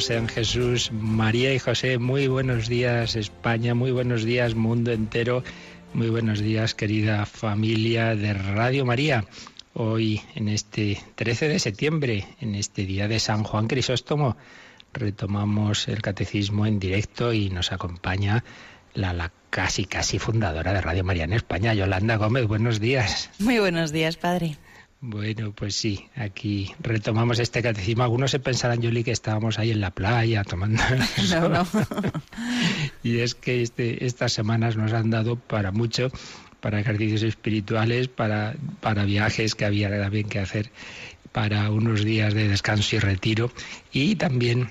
Sean Jesús, María y José. Muy buenos días España, muy buenos días mundo entero, muy buenos días querida familia de Radio María. Hoy en este 13 de septiembre, en este día de San Juan Crisóstomo, retomamos el catecismo en directo y nos acompaña la, la, casi casi fundadora de Radio María en España, Yolanda Gómez. Buenos días. Muy buenos días, padre. Bueno, pues sí, aquí retomamos este catecismo. Algunos se pensarán, Yoli, que estábamos ahí en la playa tomando. No, no. y es que este, estas semanas nos han dado para mucho, para ejercicios espirituales, para, para viajes que había también que hacer, para unos días de descanso y retiro y también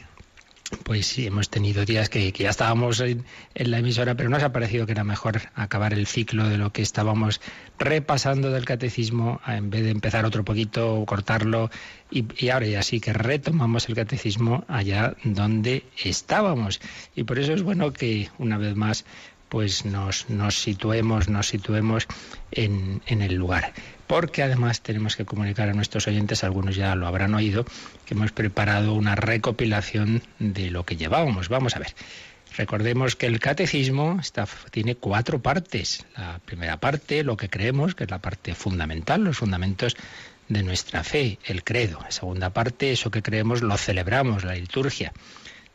pues sí, hemos tenido días que, ya estábamos en, la emisora, pero nos ha parecido que era mejor acabar el ciclo de lo que estábamos repasando del catecismo, en vez de empezar otro poquito, o cortarlo, y, y, ahora ya sí que retomamos el catecismo allá donde estábamos. Y por eso es bueno que una vez más pues nos, nos situemos, nos situemos en, el lugar porque además tenemos que comunicar a nuestros oyentes, algunos ya lo habrán oído, que hemos preparado una recopilación de lo que llevábamos. Vamos a ver. Recordemos que el catecismo tiene cuatro partes. La primera parte, lo que creemos, que es la parte fundamental, los fundamentos de nuestra fe, el credo. La segunda parte, eso que creemos, lo celebramos, la liturgia.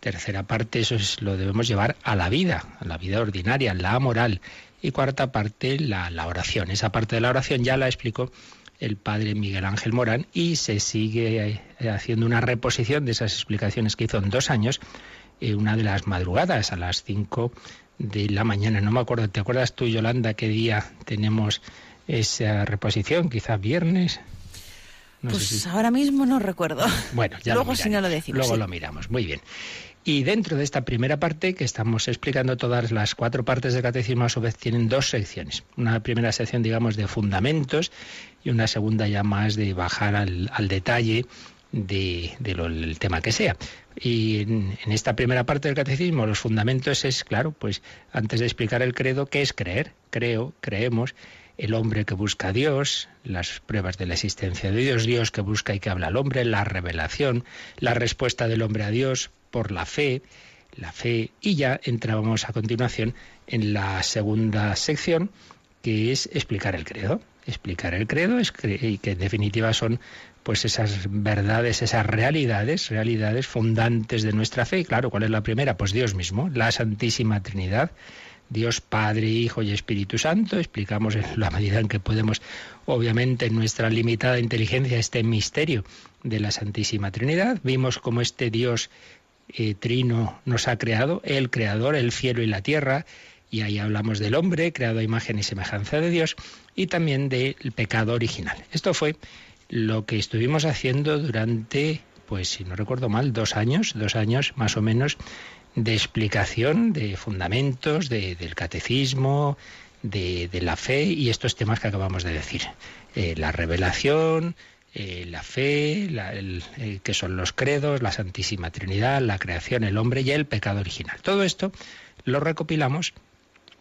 Tercera parte, eso es, lo debemos llevar a la vida, a la vida ordinaria, la moral. Y cuarta parte, la, la oración. Esa parte de la oración ya la explicó el padre Miguel Ángel Morán y se sigue eh, haciendo una reposición de esas explicaciones que hizo en dos años, eh, una de las madrugadas a las cinco de la mañana. No me acuerdo, ¿te acuerdas tú, Yolanda, qué día tenemos esa reposición? Quizás viernes. pues ahora mismo no recuerdo. Bueno, ya luego si no lo decimos. Luego lo miramos. Muy bien. Y dentro de esta primera parte, que estamos explicando todas las cuatro partes del catecismo, a su vez tienen dos secciones. Una primera sección, digamos, de fundamentos y una segunda ya más de bajar al, detalle de, del tema que sea. Y en, en, esta primera parte del catecismo, los fundamentos es, claro, pues antes de explicar el credo, ¿qué es creer? Creo, creemos, el hombre que busca a Dios, las pruebas de la existencia de Dios, Dios que busca y que habla al hombre, la revelación, la respuesta del hombre a Dios, por la fe, la fe, y ya entrábamos a continuación en la segunda sección, que es explicar el credo. Explicar el credo y que en definitiva son pues esas verdades, esas realidades, realidades fundantes de nuestra fe. Y claro, ¿cuál es la primera? Pues Dios mismo, la Santísima Trinidad. Dios Padre, Hijo y Espíritu Santo. Explicamos en la medida en que podemos, obviamente, en nuestra limitada inteligencia, este misterio de la Santísima Trinidad. Vimos cómo este Dios eh, trino nos ha creado, el creador, el cielo y la tierra, y ahí hablamos del hombre, creado a imagen y semejanza de Dios, y también del pecado original. Esto fue lo que estuvimos haciendo durante, pues si no recuerdo mal, dos años, dos años más o menos, de explicación, de fundamentos, del catecismo, de, la fe y estos temas que acabamos de decir. Eh, la revelación, eh, la fe, que son los credos, la Santísima Trinidad, la creación, el hombre y el pecado original. Todo esto lo recopilamos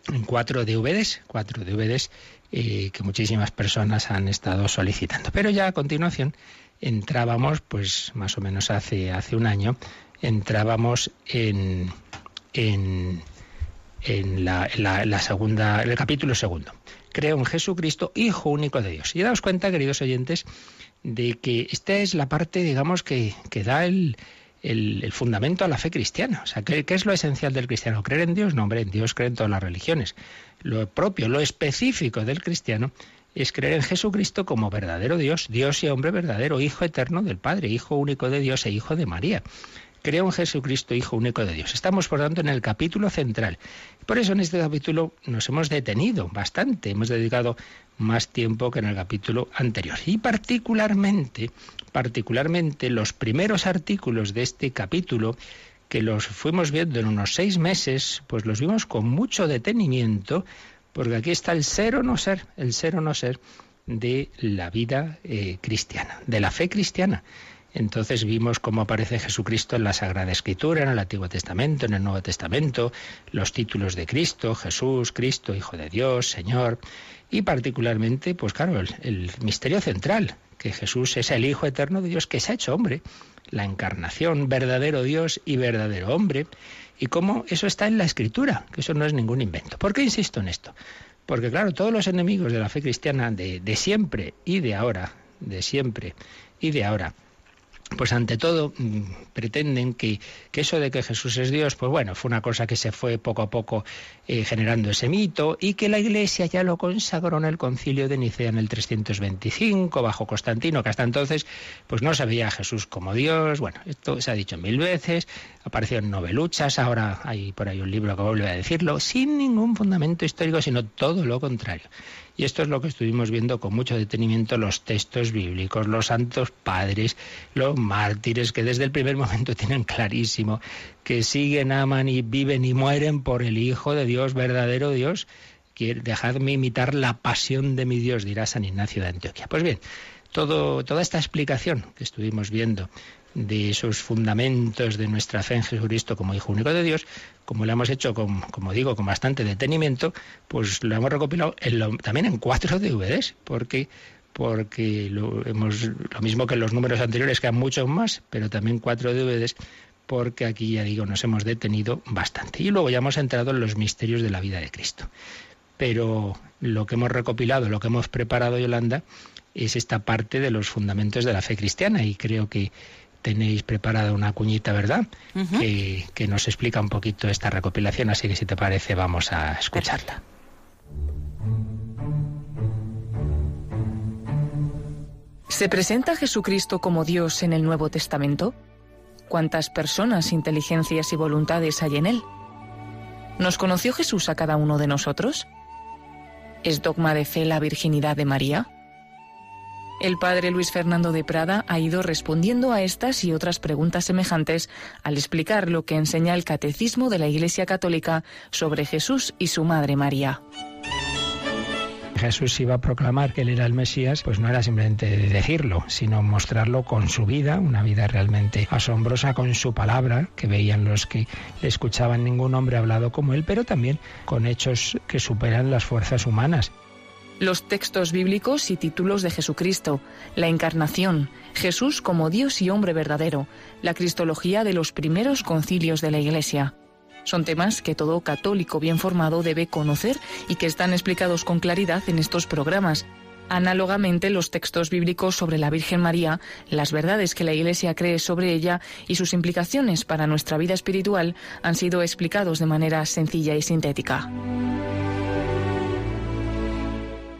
en cuatro DVDs, cuatro DVDs eh, que muchísimas personas han estado solicitando. Pero ya a continuación entrábamos, pues más o menos hace, hace un año, entrábamos en, en, en la, la segunda, el capítulo segundo. Creo en Jesucristo, Hijo único de Dios. Y daos cuenta, queridos oyentes, de que esta es la parte, digamos, que, que da el, el, fundamento a la fe cristiana. O sea, ¿qué, ¿qué, es lo esencial del cristiano? ¿Creer en Dios? No, hombre, en Dios creen todas las religiones. Lo propio, lo específico del cristiano es creer en Jesucristo como verdadero Dios, Dios y hombre verdadero, Hijo eterno del Padre, Hijo único de Dios e Hijo de María. Creo en Jesucristo, Hijo único de Dios. Estamos, por tanto, en el capítulo central. Por eso en este capítulo nos hemos detenido bastante, hemos dedicado más tiempo que en el capítulo anterior. Y particularmente, particularmente los primeros artículos de este capítulo, que los fuimos viendo en unos seis meses, pues los vimos con mucho detenimiento, porque aquí está el ser o no ser, el ser o no ser de la vida eh, cristiana, de la fe cristiana. Entonces vimos cómo aparece Jesucristo en la Sagrada Escritura, en el Antiguo Testamento, en el Nuevo Testamento, los títulos de Cristo, Jesús, Cristo, Hijo de Dios, Señor, y particularmente, pues claro, el, misterio central, que Jesús es el Hijo eterno de Dios que se ha hecho hombre, la encarnación, verdadero Dios y verdadero hombre, y cómo eso está en la Escritura, que eso no es ningún invento. ¿Por qué insisto en esto? Porque claro, todos los enemigos de la fe cristiana de, de siempre y de ahora, de siempre y de ahora, pues ante todo mm, pretenden que, eso de que Jesús es Dios, pues bueno, fue una cosa que se fue poco a poco eh, generando ese mito y que la Iglesia ya lo consagró en el concilio de Nicea en el 325 bajo Constantino, que hasta entonces pues no se veía a Jesús como Dios, bueno, esto se ha dicho mil veces, apareció en noveluchas, ahora hay por ahí un libro que vuelve a decirlo, sin ningún fundamento histórico, sino todo lo contrario. Y esto es lo que estuvimos viendo con mucho detenimiento los textos bíblicos, los santos padres, los mártires, que desde el primer momento tienen clarísimo que siguen, aman y viven y mueren por el Hijo de Dios, verdadero Dios. Dejadme imitar la pasión de mi Dios, dirá San Ignacio de Antioquia. Pues bien, toda esta explicación que estuvimos viendo de esos fundamentos de nuestra fe en Jesucristo como Hijo único de Dios, como lo hemos hecho, con, como digo, con bastante detenimiento, pues lo hemos recopilado también en cuatro DVDs, porque porque lo, hemos, lo mismo que en los números anteriores, que han muchos más, pero también cuatro DVDs, porque aquí ya digo, nos hemos detenido bastante. Y luego ya hemos entrado en los misterios de la vida de Cristo. Pero lo que hemos recopilado, lo que hemos preparado, Yolanda, es esta parte de los fundamentos de la fe cristiana y creo que tenéis preparada una cuñita, ¿verdad? que, que, nos explica un poquito esta recopilación, así que si te parece vamos a escucharla. ¿Se presenta Jesucristo como Dios en el Nuevo Testamento? ¿Cuántas personas, inteligencias y voluntades hay en él? ¿Nos conoció Jesús a cada uno de nosotros? ¿Es dogma de fe la virginidad de María? El padre Luis Fernando de Prada ha ido respondiendo a estas y otras preguntas semejantes al explicar lo que enseña el Catecismo de la Iglesia Católica sobre Jesús y su Madre María. Jesús iba a proclamar que él era el Mesías, pues no era simplemente decirlo, sino mostrarlo con su vida, una vida realmente asombrosa con su palabra, que veían los que le escuchaban ningún hombre hablado como él, pero también con hechos que superan las fuerzas humanas los textos bíblicos y títulos de Jesucristo, la encarnación, Jesús como Dios y hombre verdadero, la cristología de los primeros concilios de la Iglesia. Son temas que todo católico bien formado debe conocer y que están explicados con claridad en estos programas. Análogamente, los textos bíblicos sobre la Virgen María, las verdades que la Iglesia cree sobre ella y sus implicaciones para nuestra vida espiritual han sido explicados de manera sencilla y sintética.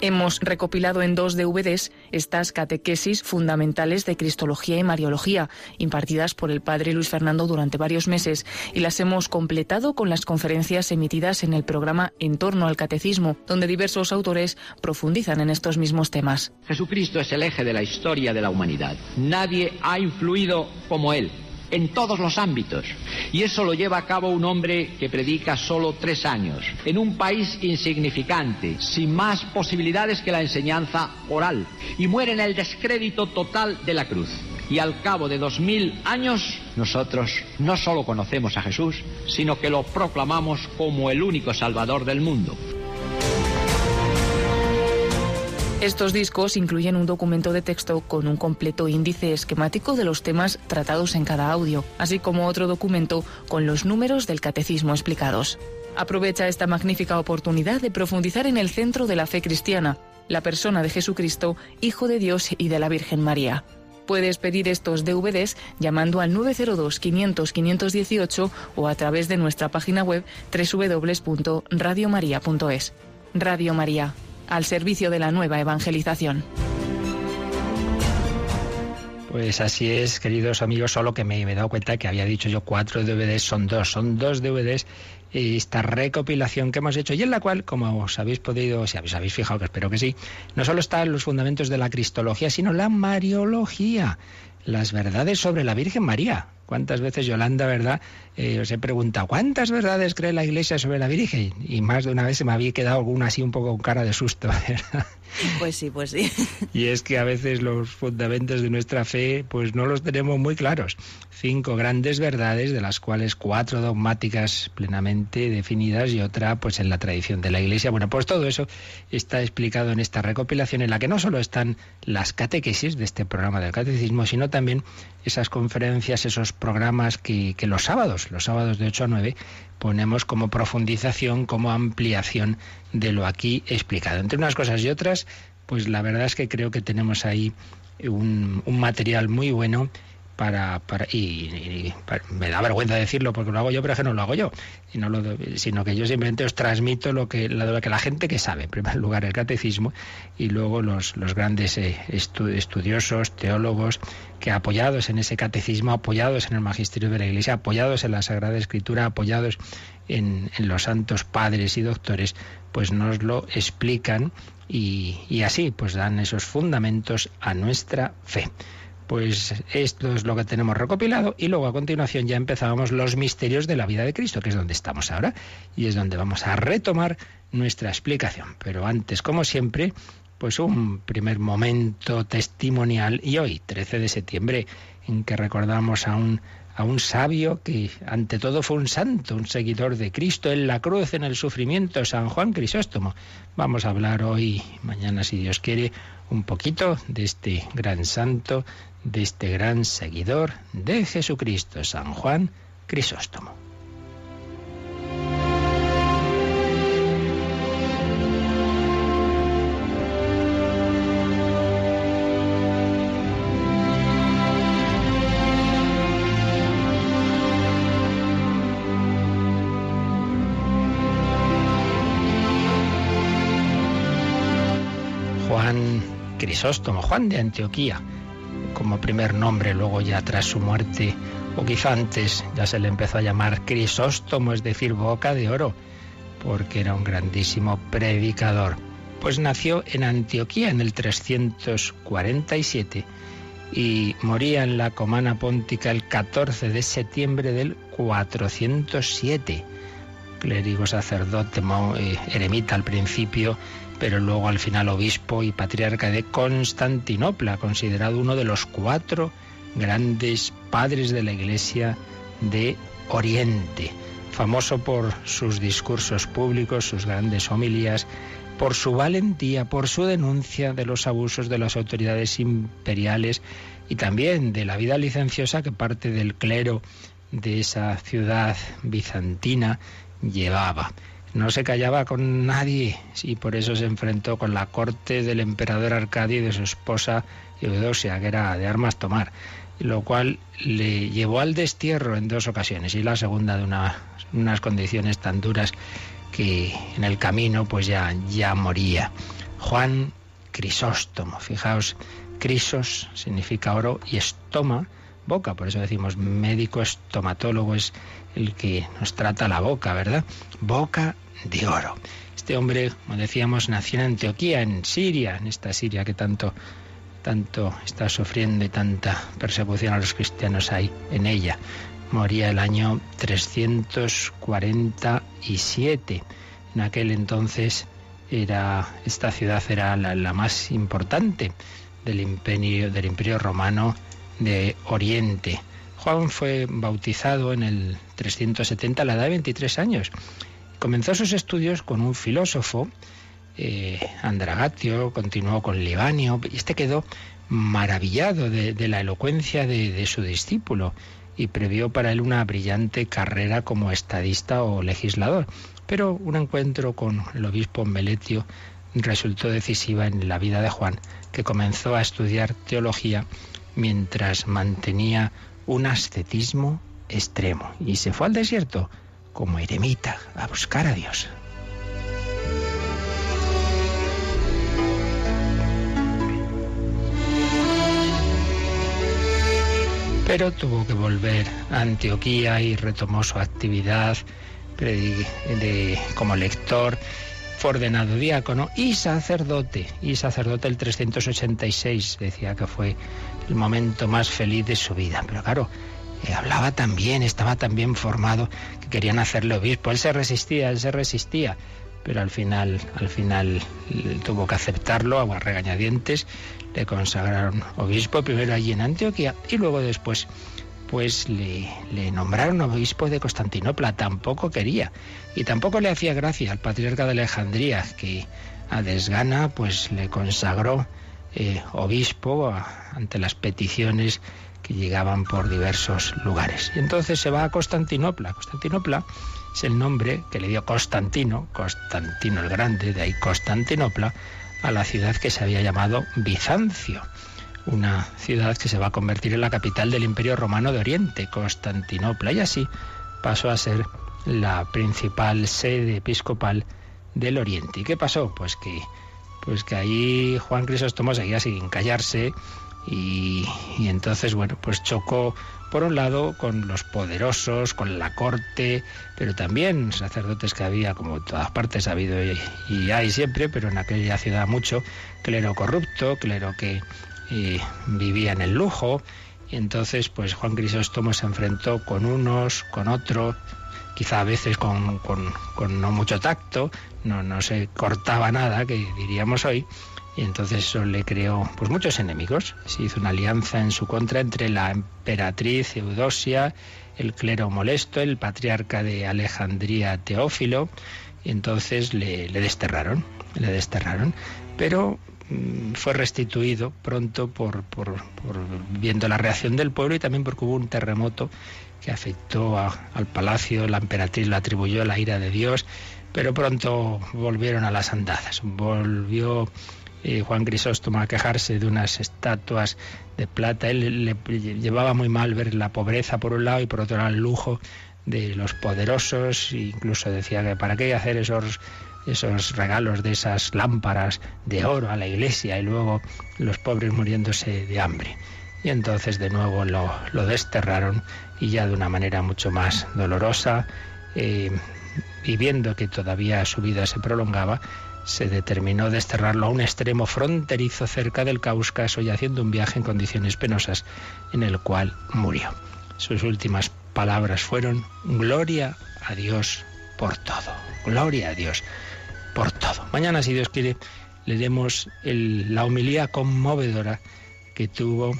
Hemos recopilado en dos DVDs estas catequesis fundamentales de Cristología y Mariología, impartidas por el padre Luis Fernando durante varios meses, y las hemos completado con las conferencias emitidas en el programa En torno al Catecismo, donde diversos autores profundizan en estos mismos temas. Jesucristo es el eje de la historia de la humanidad. Nadie ha influido como Él en todos los ámbitos. Y eso lo lleva a cabo un hombre que predica solo tres años, en un país insignificante, sin más posibilidades que la enseñanza oral, y muere en el descrédito total de la cruz. Y al cabo de dos mil años, nosotros no solo conocemos a Jesús, sino que lo proclamamos como el único Salvador del mundo. Estos discos incluyen un documento de texto con un completo índice esquemático de los temas tratados en cada audio, así como otro documento con los números del catecismo explicados. Aprovecha esta magnífica oportunidad de profundizar en el centro de la fe cristiana, la persona de Jesucristo, Hijo de Dios y de la Virgen María. Puedes pedir estos DVDs llamando al 902 500 518 o a través de nuestra página web www.radiomaria.es. Radio María al servicio de la nueva evangelización. Pues así es, queridos amigos, solo que me, he dado cuenta que había dicho yo cuatro DVDs, son dos, son dos DVDs esta recopilación que hemos hecho y en la cual, como os habéis podido, si habéis, habéis fijado, que espero que sí, no solo están los fundamentos de la cristología, sino la mariología, las verdades sobre la Virgen María. ¿Cuántas veces, Yolanda, verdad? Eh, os he preguntado, ¿cuántas verdades cree la Iglesia sobre la Virgen? Y más de una vez se me había quedado alguna así un poco con cara de susto, ¿verdad? Pues sí, pues sí. Y es que a veces los fundamentos de nuestra fe pues no los tenemos muy claros. Cinco grandes verdades, de las cuales cuatro dogmáticas plenamente definidas y otra pues en la tradición de la Iglesia. Bueno, pues todo eso está explicado en esta recopilación en la que no solo están las catequesis de este programa del catecismo, sino también esas conferencias, esos programas que, los sábados, los sábados de 8 a 9, ponemos como profundización, como ampliación de lo aquí explicado. Entre unas cosas y otras, pues la verdad es que creo que tenemos ahí un, un material muy bueno para, para y, me da vergüenza decirlo porque lo hago yo, pero es que no lo hago yo, sino, lo, sino que yo simplemente os transmito lo que, lo que la gente que sabe, en primer lugar el catecismo y luego los, los grandes eh, estudiosos, teólogos, que apoyados en ese catecismo, apoyados en el magisterio de la Iglesia, apoyados en la Sagrada Escritura, apoyados en, en los santos padres y doctores, pues nos lo explican y, y así pues dan esos fundamentos a nuestra fe. Pues esto es lo que tenemos recopilado y luego a continuación ya empezábamos los misterios de la vida de Cristo, que es donde estamos ahora y es donde vamos a retomar nuestra explicación. Pero antes, como siempre, pues un primer momento testimonial y hoy, 13 de septiembre, en que recordamos a un a un sabio que ante todo fue un santo, un seguidor de Cristo en la cruz, en el sufrimiento, San Juan Crisóstomo. Vamos a hablar hoy, mañana si Dios quiere, un poquito de este gran santo, de este gran seguidor de Jesucristo, San Juan Crisóstomo. Crisóstomo, Juan de Antioquía, como primer nombre, luego ya tras su muerte, o quizá antes, ya se le empezó a llamar Crisóstomo, es decir, boca de oro, porque era un grandísimo predicador. Pues nació en Antioquía en el 347 y moría en la Comana Póntica el 14 de septiembre del 407. Clérigo, sacerdote, eh, eremita al principio, pero luego al final obispo y patriarca de Constantinopla, considerado uno de los cuatro grandes padres de la Iglesia de Oriente, famoso por sus discursos públicos, sus grandes homilías, por su valentía, por su denuncia de los abusos de las autoridades imperiales y también de la vida licenciosa que parte del clero de esa ciudad bizantina llevaba no se callaba con nadie y por eso se enfrentó con la corte del emperador Arcadio y de su esposa Eudosia, que era de armas tomar, lo cual le llevó al destierro en dos ocasiones y la segunda de unas condiciones tan duras que en el camino pues ya, ya moría. Juan Crisóstomo, fijaos, Crisos significa oro y estoma, boca, por eso decimos médico estomatólogo es el que nos trata la boca, ¿verdad? Boca de oro. Este hombre, como decíamos, nació en Antioquía, en Siria, en esta Siria que tanto, tanto está sufriendo y tanta persecución a los cristianos hay en ella. Moría el año 347. En aquel entonces era, esta ciudad era la, la más importante del imperio, del imperio romano de Oriente. Juan fue bautizado en el 370 a la edad de 23 años. Comenzó sus estudios con un filósofo, eh, Andragatio, continuó con Libanio, y este quedó maravillado de, la elocuencia de, de, su discípulo y previó para él una brillante carrera como estadista o legislador. Pero un encuentro con el obispo Meletio resultó decisiva en la vida de Juan, que comenzó a estudiar teología mientras mantenía un ascetismo extremo y se fue al desierto como eremita a buscar a Dios. pero tuvo que volver a Antioquía y retomó su actividad como lector fue ordenado diácono y sacerdote. Y sacerdote el 386 decía que fue el momento más feliz de su vida. Pero claro, hablaba tan bien, estaba tan bien formado que querían hacerle obispo. Él se resistía, él se resistía. Pero al final, al final tuvo que aceptarlo a regañadientes. Le consagraron obispo primero allí en Antioquía y luego después pues le, le, nombraron obispo de Constantinopla. Tampoco quería. Y tampoco le hacía gracia al patriarca de Alejandría, que a desgana pues le consagró eh, obispo ante las peticiones llegaban por diversos lugares. Y entonces se va a Constantinopla. Constantinopla es el nombre que le dio Constantino, Constantino el Grande, de ahí Constantinopla, a la ciudad que se había llamado Bizancio una ciudad que se va a convertir en la capital del Imperio Romano de Oriente, Constantinopla, y así pasó a ser la principal sede episcopal del Oriente. ¿Y qué pasó? Pues que, pues que ahí Juan Crisóstomo seguía sin callarse y, entonces, bueno, pues chocó por un lado con los poderosos, con la corte, pero también sacerdotes que había, como en todas partes ha habido y, hay siempre, pero en aquella ciudad mucho, clero corrupto, clero que y vivía en el lujo. Y entonces, pues Juan Crisóstomo se enfrentó con unos, con otros, quizá a veces con, con, con, no mucho tacto, no, no se cortaba nada, que diríamos hoy, y entonces eso le creó pues muchos enemigos. Se hizo una alianza en su contra entre la emperatriz Eudosia, el clero molesto, el patriarca de Alejandría Teófilo, y entonces le, le desterraron, le desterraron. Pero Mm, fue restituido pronto por, por, viendo la reacción del pueblo y también porque hubo un terremoto que afectó al palacio, la emperatriz lo atribuyó a la ira de Dios, pero pronto volvieron a las andadas. Volvió eh, Juan Crisóstomo a quejarse de unas estatuas de plata. Él le, llevaba muy mal ver la pobreza por un lado y por otro lado el lujo de los poderosos, e incluso decía que para qué hacer esos esos regalos de esas lámparas de oro a la iglesia y luego los pobres muriéndose de hambre. Y entonces de nuevo lo, desterraron y ya de una manera mucho más dolorosa, eh, y viendo que todavía su vida se prolongaba, se determinó desterrarlo a un extremo fronterizo cerca del Cáucaso y haciendo un viaje en condiciones penosas en el cual murió. Sus últimas palabras fueron, Gloria a Dios por todo. Gloria a Dios por todo. Mañana, si Dios quiere, le demos la humildad conmovedora que tuvo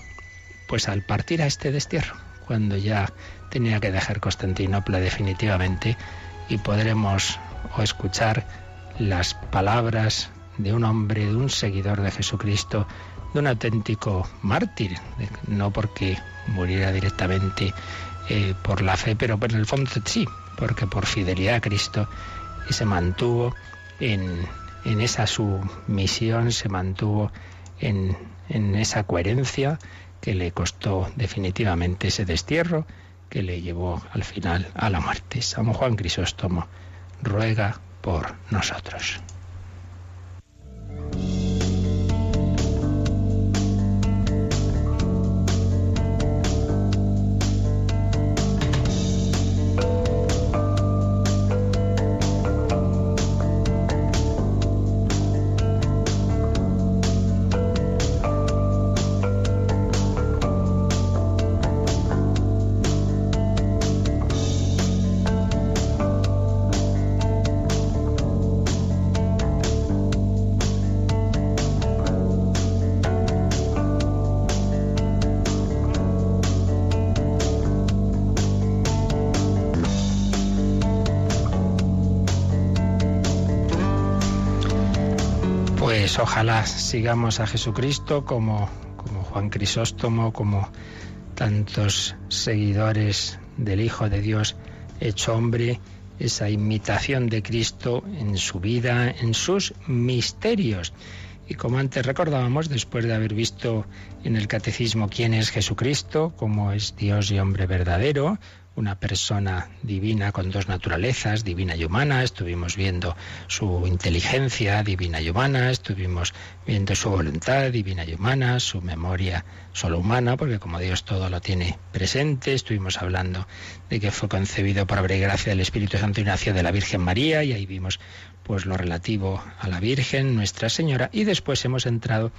pues al partir a este destierro, cuando ya tenía que dejar Constantinopla definitivamente y podremos o escuchar las palabras de un hombre, de un seguidor de Jesucristo, de un auténtico mártir, no porque muriera directamente eh, por la fe, pero en el fondo sí, porque por fidelidad a Cristo y se mantuvo en, esa su misión, se mantuvo en, en esa coherencia que le costó definitivamente ese destierro que le llevó al final a la muerte. San Juan Crisóstomo ruega por nosotros. Sigamos a Jesucristo como, como Juan Crisóstomo, como tantos seguidores del Hijo de Dios hecho hombre, esa imitación de Cristo en su vida, en sus misterios. Y como antes recordábamos, después de haber visto en el catecismo quién es Jesucristo, cómo es Dios y hombre verdadero, una persona divina con dos naturalezas, divina y humana. Estuvimos viendo su inteligencia divina y humana, estuvimos viendo su voluntad divina y humana, su memoria solo humana, porque como Dios todo lo tiene presente, estuvimos hablando de que fue concebido por obra y gracia del Espíritu Santo y nació de la Virgen María, y ahí vimos pues lo relativo a la Virgen, Nuestra Señora, y después hemos entrado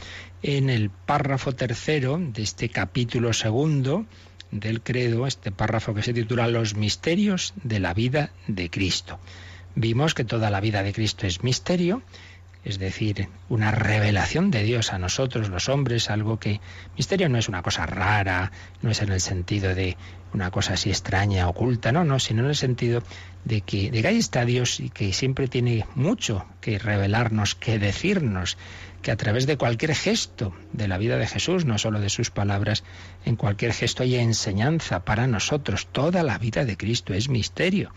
en el párrafo tercero de este capítulo segundo, del credo, este párrafo que se titula Los misterios de la vida de Cristo. Vimos que toda la vida de Cristo es misterio, es decir, una revelación de Dios a nosotros los hombres, algo que misterio no es una cosa rara, no es en el sentido de una cosa así extraña, oculta, no, no, sino en el sentido de que, de ahí está Dios y que siempre tiene mucho que revelarnos, que decirnos, que a través de cualquier gesto de la vida de Jesús, no solo de sus palabras, en cualquier gesto hay enseñanza para nosotros. Toda la vida de Cristo es misterio.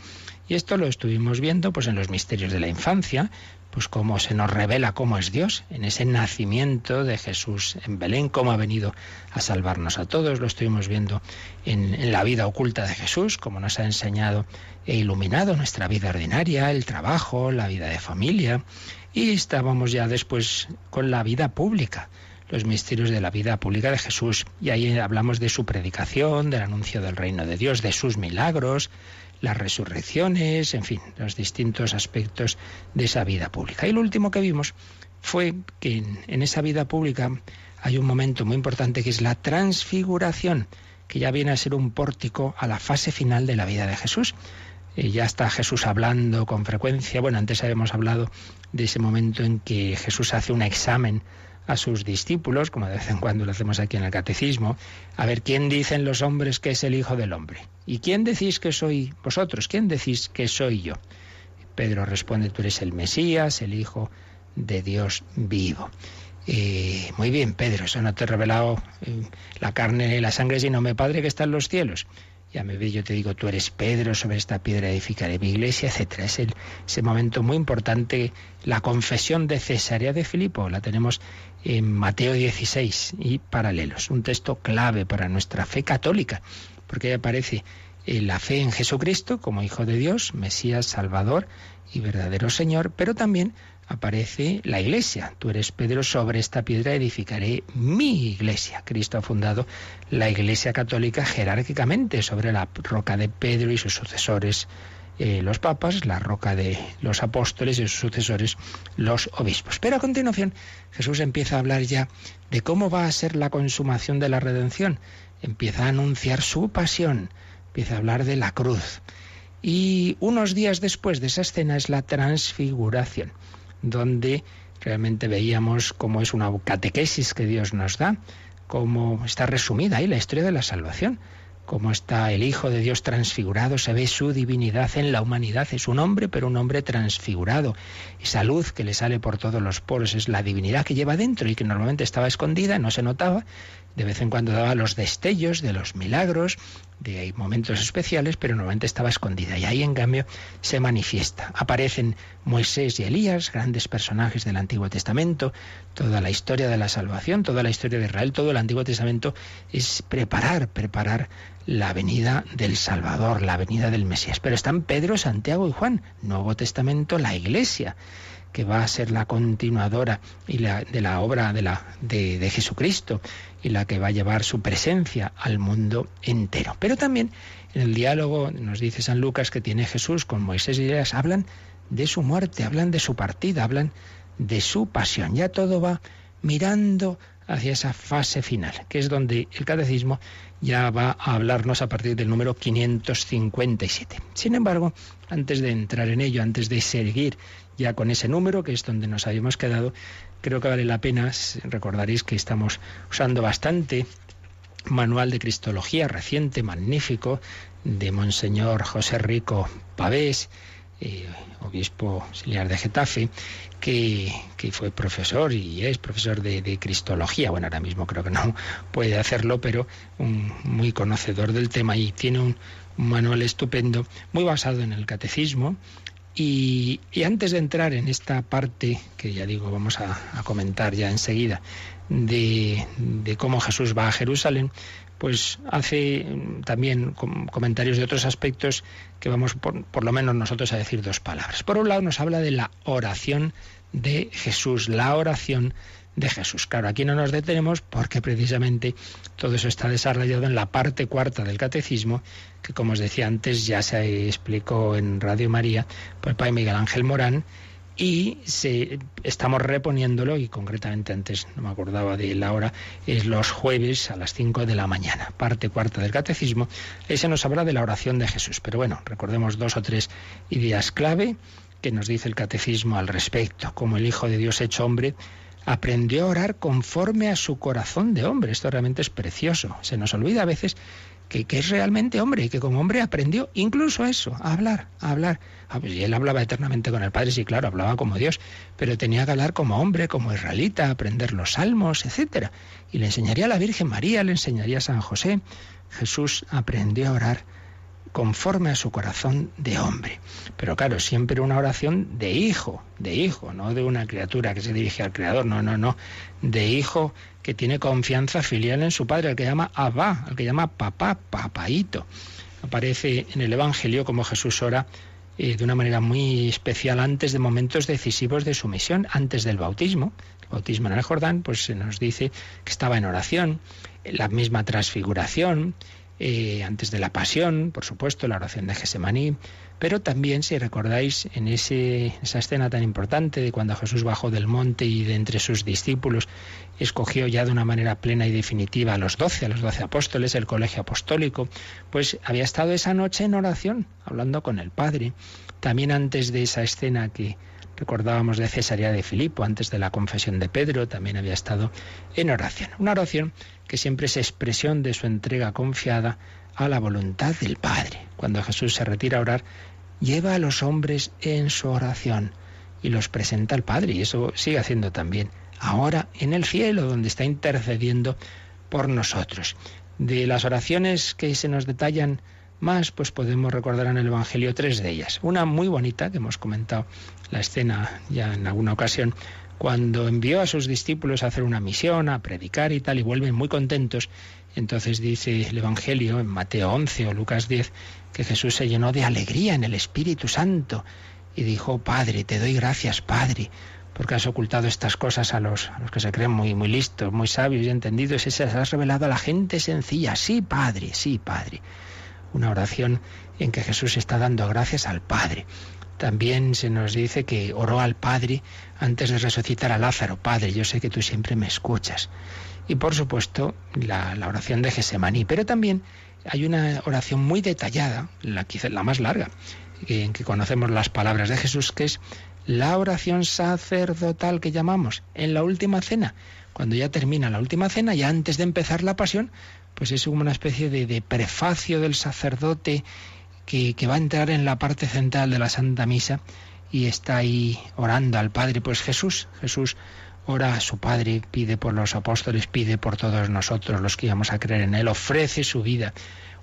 Y esto lo estuvimos viendo pues en los misterios de la infancia, pues cómo se nos revela cómo es Dios, en ese nacimiento de Jesús en Belén, cómo ha venido a salvarnos a todos, lo estuvimos viendo en, la vida oculta de Jesús, cómo nos ha enseñado e iluminado nuestra vida ordinaria, el trabajo, la vida de familia, y estábamos ya después con la vida pública, los misterios de la vida pública de Jesús. Y ahí hablamos de su predicación, del anuncio del reino de Dios, de sus milagros, las resurrecciones, en fin, los distintos aspectos de esa vida pública. Y lo último que vimos fue que en, esa vida pública hay un momento muy importante que es la transfiguración, que ya viene a ser un pórtico a la fase final de la vida de Jesús. Y ya está Jesús hablando con frecuencia. Bueno, antes habíamos hablado de ese momento en que Jesús hace un examen a sus discípulos, como de vez en cuando lo hacemos aquí en el catecismo, a ver quién dicen los hombres que es el Hijo del Hombre. ¿Y quién decís que soy vosotros? ¿Quién decís que soy yo? Pedro responde, tú eres el Mesías, el Hijo de Dios vivo. Muy bien, Pedro, eso no te he revelado eh, la carne y la sangre, sino mi Padre que está en los cielos ya me ve, yo te digo, tú eres Pedro, sobre esta piedra edificaré mi iglesia, etcétera. Es el, ese momento muy importante, la confesión de Cesarea de Filipo, la tenemos en Mateo 16 y paralelos, un texto clave para nuestra fe católica, porque ahí aparece eh, la fe en Jesucristo como Hijo de Dios, Mesías, Salvador y verdadero Señor, pero también aparece la iglesia. Tú eres Pedro, sobre esta piedra edificaré mi iglesia. Cristo ha fundado la iglesia católica jerárquicamente sobre la roca de Pedro y sus sucesores. Eh, los papas, la roca de los apóstoles y sus sucesores, los obispos. Pero a continuación Jesús empieza a hablar ya de cómo va a ser la consumación de la redención. Empieza a anunciar su pasión, empieza a hablar de la cruz. Y unos días después de esa escena es la transfiguración donde realmente veíamos cómo es una catequesis que Dios nos da, cómo está resumida ahí la historia de la salvación, cómo está el Hijo de Dios transfigurado, se ve su divinidad en la humanidad, es un hombre, pero un hombre transfigurado. Esa luz que le sale por todos los poros es la divinidad que lleva dentro y que normalmente estaba escondida, no se notaba, de vez en cuando daba los destellos de los milagros, de momentos especiales, pero normalmente estaba escondida. Y ahí, en cambio, se manifiesta. Aparecen Moisés y Elías, grandes personajes del Antiguo Testamento, toda la historia de la salvación, toda la historia de Israel, todo el Antiguo Testamento es preparar, preparar la venida del Salvador, la venida del Mesías. Pero están Pedro, Santiago y Juan, Nuevo Testamento, la Iglesia que va a ser la continuadora y la, de la obra de, la, de, de Jesucristo y la que va a llevar su presencia al mundo entero. Pero también en el diálogo nos dice San Lucas que tiene Jesús con Moisés y Elías, hablan de su muerte, hablan de su partida, hablan de su pasión. Ya todo va mirando hacia esa fase final, que es donde el catecismo ya va a hablarnos a partir del número 557. Sin embargo, antes de entrar en ello, antes de seguir ya con ese número, que es donde nos habíamos quedado, creo que vale la pena, recordaréis que estamos usando bastante manual de Cristología reciente, magnífico, de Monseñor José Rico Pavés, eh, obispo auxiliar de Getafe, que, fue profesor y es profesor de, Cristología. Bueno, ahora mismo creo que no puede hacerlo, pero un, muy conocedor del tema y tiene un, manual estupendo, muy basado en el catecismo. Y, antes de entrar en esta parte, que ya digo, vamos a, comentar ya enseguida, de, de cómo Jesús va a Jerusalén, pues hace mm, también comentarios de otros aspectos que vamos por, lo menos nosotros a decir dos palabras. Por un lado nos habla de la oración de Jesús, la oración de Jesús. Claro, aquí no nos detenemos porque precisamente todo eso está desarrollado en la parte cuarta del catecismo, que como os decía antes ya se explicó en Radio María por el Padre Miguel Ángel Morán, y se, estamos reponiéndolo, y concretamente antes no me acordaba de la hora, es los jueves a las 5 de la mañana, parte cuarta del catecismo, ahí se nos habla de la oración de Jesús. Pero bueno, recordemos dos o tres ideas clave que nos dice el catecismo al respecto, como el Hijo de Dios hecho hombre aprendió a orar conforme a su corazón de hombre. Esto realmente es precioso. Se nos olvida a veces que, es realmente hombre y que como hombre aprendió incluso eso, a hablar, a hablar. Ah, pues, y él hablaba eternamente con el Padre, sí, claro, hablaba como Dios, pero tenía que hablar como hombre, como israelita, aprender los salmos, etcétera. Y le enseñaría a la Virgen María, le enseñaría a San José. Jesús aprendió a orar conforme a su corazón de hombre. Pero claro, siempre una oración de hijo, de hijo, no de una criatura que se dirige al Creador, no, no, no, de hijo que tiene confianza filial en su padre, el que llama Abba, el que llama papá, papaito. Aparece en el Evangelio como Jesús ora eh, de una manera muy especial antes de momentos decisivos de su misión, antes del bautismo. El bautismo en el Jordán, pues se nos dice que estaba en oración, la misma transfiguración, eh, antes de la pasión, por supuesto, la oración de Gesemaní, pero también, si recordáis, en ese, esa escena tan importante de cuando Jesús bajó del monte y de entre sus discípulos escogió ya de una manera plena y definitiva a los doce, a los doce apóstoles, el colegio apostólico, pues había estado esa noche en oración, hablando con el Padre. También antes de esa escena que recordábamos de Cesarea de Filipo, antes de la confesión de Pedro, también había estado en oración. Una oración que siempre es expresión de su entrega confiada a la voluntad del Padre. Cuando Jesús se retira a orar, lleva a los hombres en su oración y los presenta al Padre, y eso sigue haciendo también ahora en el cielo, donde está intercediendo por nosotros. De las oraciones que se nos detallan más, pues podemos recordar en el Evangelio tres de ellas. Una muy bonita, que hemos comentado la escena ya en alguna ocasión, cuando envió a sus discípulos a hacer una misión, a predicar y tal, y vuelven muy contentos. Entonces dice el Evangelio en Mateo 11 o Lucas 10 que Jesús se llenó de alegría en el Espíritu Santo y dijo, Padre, te doy gracias, Padre, porque has ocultado estas cosas a los, a los que se creen muy, muy listos, muy sabios y entendidos, y se las has revelado a la gente sencilla. Sí, Padre, sí, Padre. Una oración en que Jesús está dando gracias al Padre. También se nos dice que oró al Padre antes de resucitar a Lázaro. Padre, yo sé que tú siempre me escuchas. Y por supuesto, la, oración de Gesemaní. Pero también hay una oración muy detallada, la, la más larga, en que conocemos las palabras de Jesús, que es la oración sacerdotal que llamamos en la última cena. Cuando ya termina la última cena, ya antes de empezar la pasión, pues es como una especie de, de prefacio del sacerdote que, va a entrar en la parte central de la Santa Misa y está ahí orando al Padre. Pues Jesús, Jesús ora a su Padre, pide por los apóstoles, pide por todos nosotros los que íbamos a creer en Él, ofrece su vida.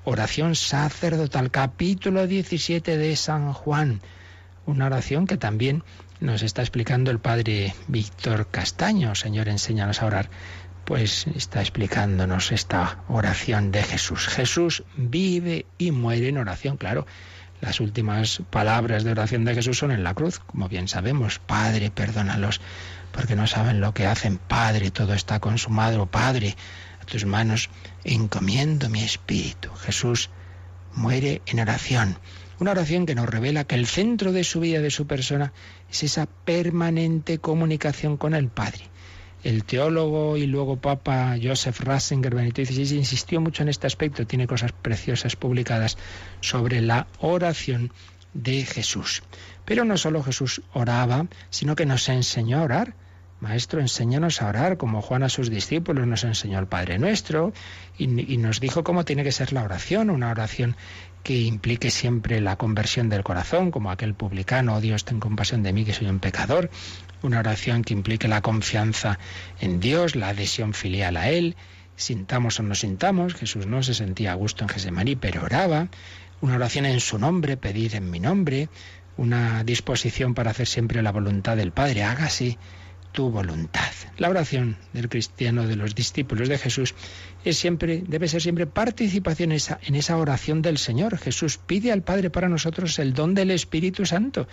Oración sacerdotal, capítulo 17 de San Juan. Una oración que también nos está explicando el Padre Víctor Castaño. Señor, enséñanos a orar pues está explicándonos esta oración de Jesús. Jesús vive y muere en oración, claro. Las últimas palabras de oración de Jesús son en la cruz, como bien sabemos. Padre, perdónalos, porque no saben lo que hacen. Padre, todo está consumado. Padre, a tus manos encomiendo mi espíritu. Jesús muere en oración. Una oración que nos revela que el centro de su vida, de su persona, es esa permanente comunicación con el Padre. El teólogo y luego Papa Joseph Ratzinger, Benito XVI, insistió mucho en este aspecto, tiene cosas preciosas publicadas sobre la oración de Jesús. Pero no solo Jesús oraba, sino que nos enseñó a orar. Maestro, enséñanos a orar, como Juan a sus discípulos nos enseñó el Padre Nuestro, y, y, nos dijo cómo tiene que ser la oración, una oración que implique siempre la conversión del corazón, como aquel publicano, oh Dios, ten compasión de mí que soy un pecador, una oración que implique la confianza en Dios, la adhesión filial a Él, sintamos o no sintamos, Jesús no se sentía a gusto en Gesemaní, pero oraba, una oración en su nombre, pedir en mi nombre, una disposición para hacer siempre la voluntad del Padre, hágase tu voluntad. La oración del cristiano, de los discípulos de Jesús, es siempre, debe ser siempre participación esa, en esa oración del Señor. Jesús pide al Padre para nosotros el don del Espíritu Santo,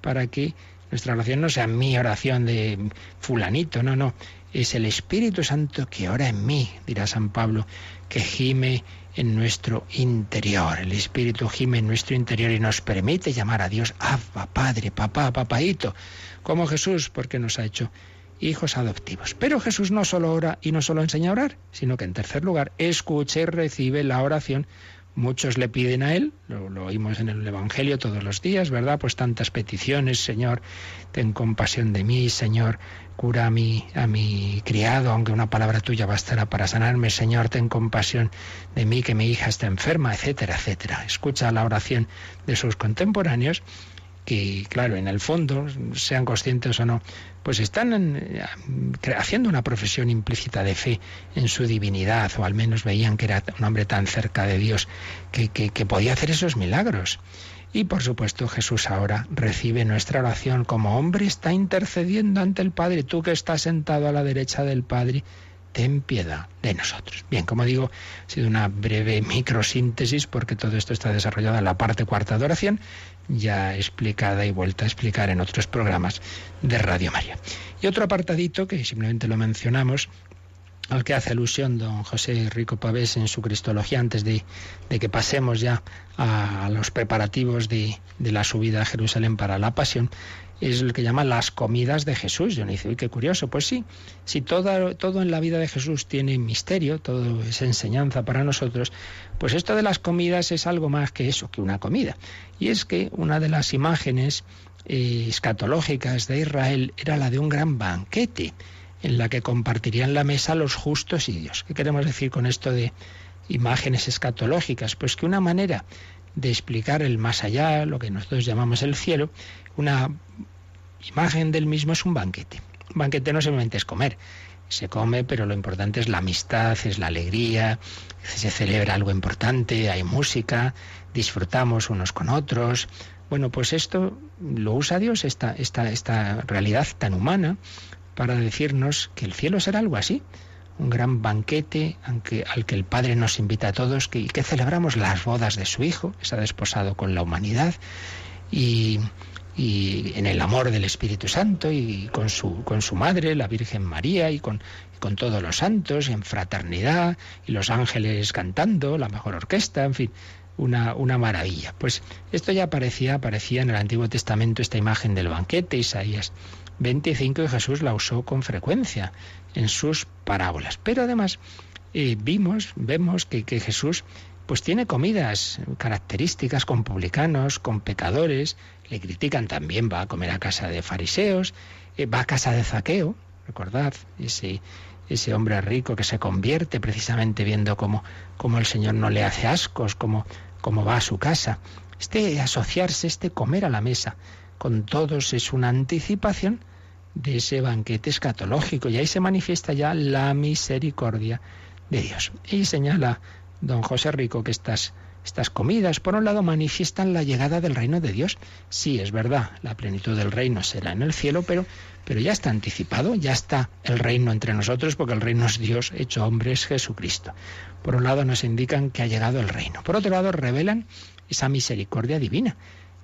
para que nuestra oración no sea mi oración de fulanito, no, no. Es el Espíritu Santo que ora en mí, dirá San Pablo, que gime en nuestro interior. El Espíritu gime en nuestro interior y nos permite llamar a Dios Abba, Padre, Papá, Papaito, como Jesús, porque nos ha hecho hijos adoptivos. Pero Jesús no solo ora y no solo enseña a orar, sino que en tercer lugar escucha y recibe la oración Muchos le piden a Él, lo, oímos en el Evangelio todos los días, ¿verdad? Pues tantas peticiones, Señor, ten compasión de mí, Señor, cura a mi, a mi criado, aunque una palabra tuya bastará para sanarme, Señor, ten compasión de mí, que mi hija está enferma, etcétera, etcétera. Escucha la oración de sus contemporáneos que, claro, en el fondo, sean conscientes o no, pues están eh, haciendo una profesión implícita de fe en su divinidad, o al menos veían que era un hombre tan cerca de Dios que, que podía hacer esos milagros. Y por supuesto Jesús ahora recibe nuestra oración como hombre está intercediendo ante el Padre, tú que estás sentado a la derecha del Padre, ten piedad de nosotros. Bien, como digo, ha sido una breve microsíntesis porque todo esto está desarrollado en la parte cuarta de oración ya explicada y vuelta a explicar en otros programas de Radio María. Y otro apartadito que simplemente lo mencionamos, al que hace alusión don José Rico Pavés en su Cristología antes de, que pasemos ya a, los preparativos de, de, la subida a Jerusalén para la pasión, es lo que llama las comidas de Jesús. Yo me dice, uy, qué curioso. Pues sí, si todo, todo en la vida de Jesús tiene misterio, todo es enseñanza para nosotros, pues esto de las comidas es algo más que eso, que una comida. Y es que una de las imágenes eh, escatológicas de Israel era la de un gran banquete en la que compartirían la mesa los justos y Dios. ¿Qué queremos decir con esto de imágenes escatológicas? Pues que una manera de explicar el más allá, lo que nosotros llamamos el cielo, una imagen del mismo es un banquete. Un banquete no simplemente es comer, se come, pero lo importante es la amistad, es la alegría, se celebra algo importante, hay música, disfrutamos unos con otros. Bueno, pues esto lo usa Dios, esta, esta, esta realidad tan humana, para decirnos que el cielo será algo así, un gran banquete al que, el Padre nos invita a todos, que, que celebramos las bodas de su Hijo, que se ha desposado con la humanidad, y, y en el amor del Espíritu Santo y con su, con su madre, la Virgen María, y con, con todos los santos, en fraternidad, y los ángeles cantando, la mejor orquesta, en fin, una, una maravilla. Pues esto ya aparecía, aparecía en el Antiguo Testamento esta imagen del banquete, Isaías 25, y Jesús la usó con frecuencia en sus parábolas. Pero además eh, vimos, vemos que, que Jesús pues tiene comidas características con publicanos, con pecadores, le critican también, va a comer a casa de fariseos, eh, va a casa de Zaqueo, recordad, ese, ese hombre rico que se convierte precisamente viendo cómo, cómo el Señor no le hace ascos, cómo, cómo va a su casa. Este asociarse, este comer a la mesa con todos es una anticipación de ese banquete escatológico y ahí se manifiesta ya la misericordia de Dios. Y señala don José Rico que estas, estas comidas, por un lado, manifiestan la llegada del reino de Dios. Sí, es verdad, la plenitud del reino será en el cielo, pero, pero ya está anticipado, ya está el reino entre nosotros, porque el reino es Dios hecho hombre, es Jesucristo. Por un lado nos indican que ha llegado el reino. Por otro lado, revelan esa misericordia divina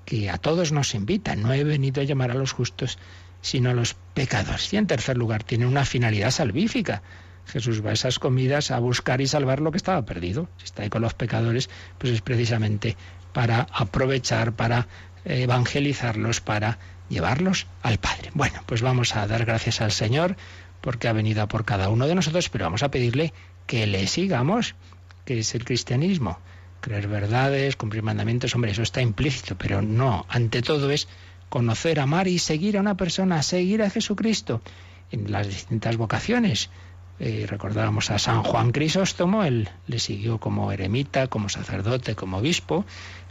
que a todos nos invita. No he venido a llamar a los justos, sino a los pecadores. Y en tercer lugar, tiene una finalidad salvífica Jesús va a esas comidas a buscar y salvar lo que estaba perdido. Si está ahí con los pecadores, pues es precisamente para aprovechar, para evangelizarlos, para llevarlos al Padre. Bueno, pues vamos a dar gracias al Señor porque ha venido a por cada uno de nosotros, pero vamos a pedirle que le sigamos, que es el cristianismo. Creer verdades, cumplir mandamientos, hombre, eso está implícito, pero no, ante todo es conocer, amar y seguir a una persona, seguir a Jesucristo en las distintas vocaciones eh, recordábamos a San Juan Crisóstomo, él le siguió como eremita, como sacerdote, como obispo,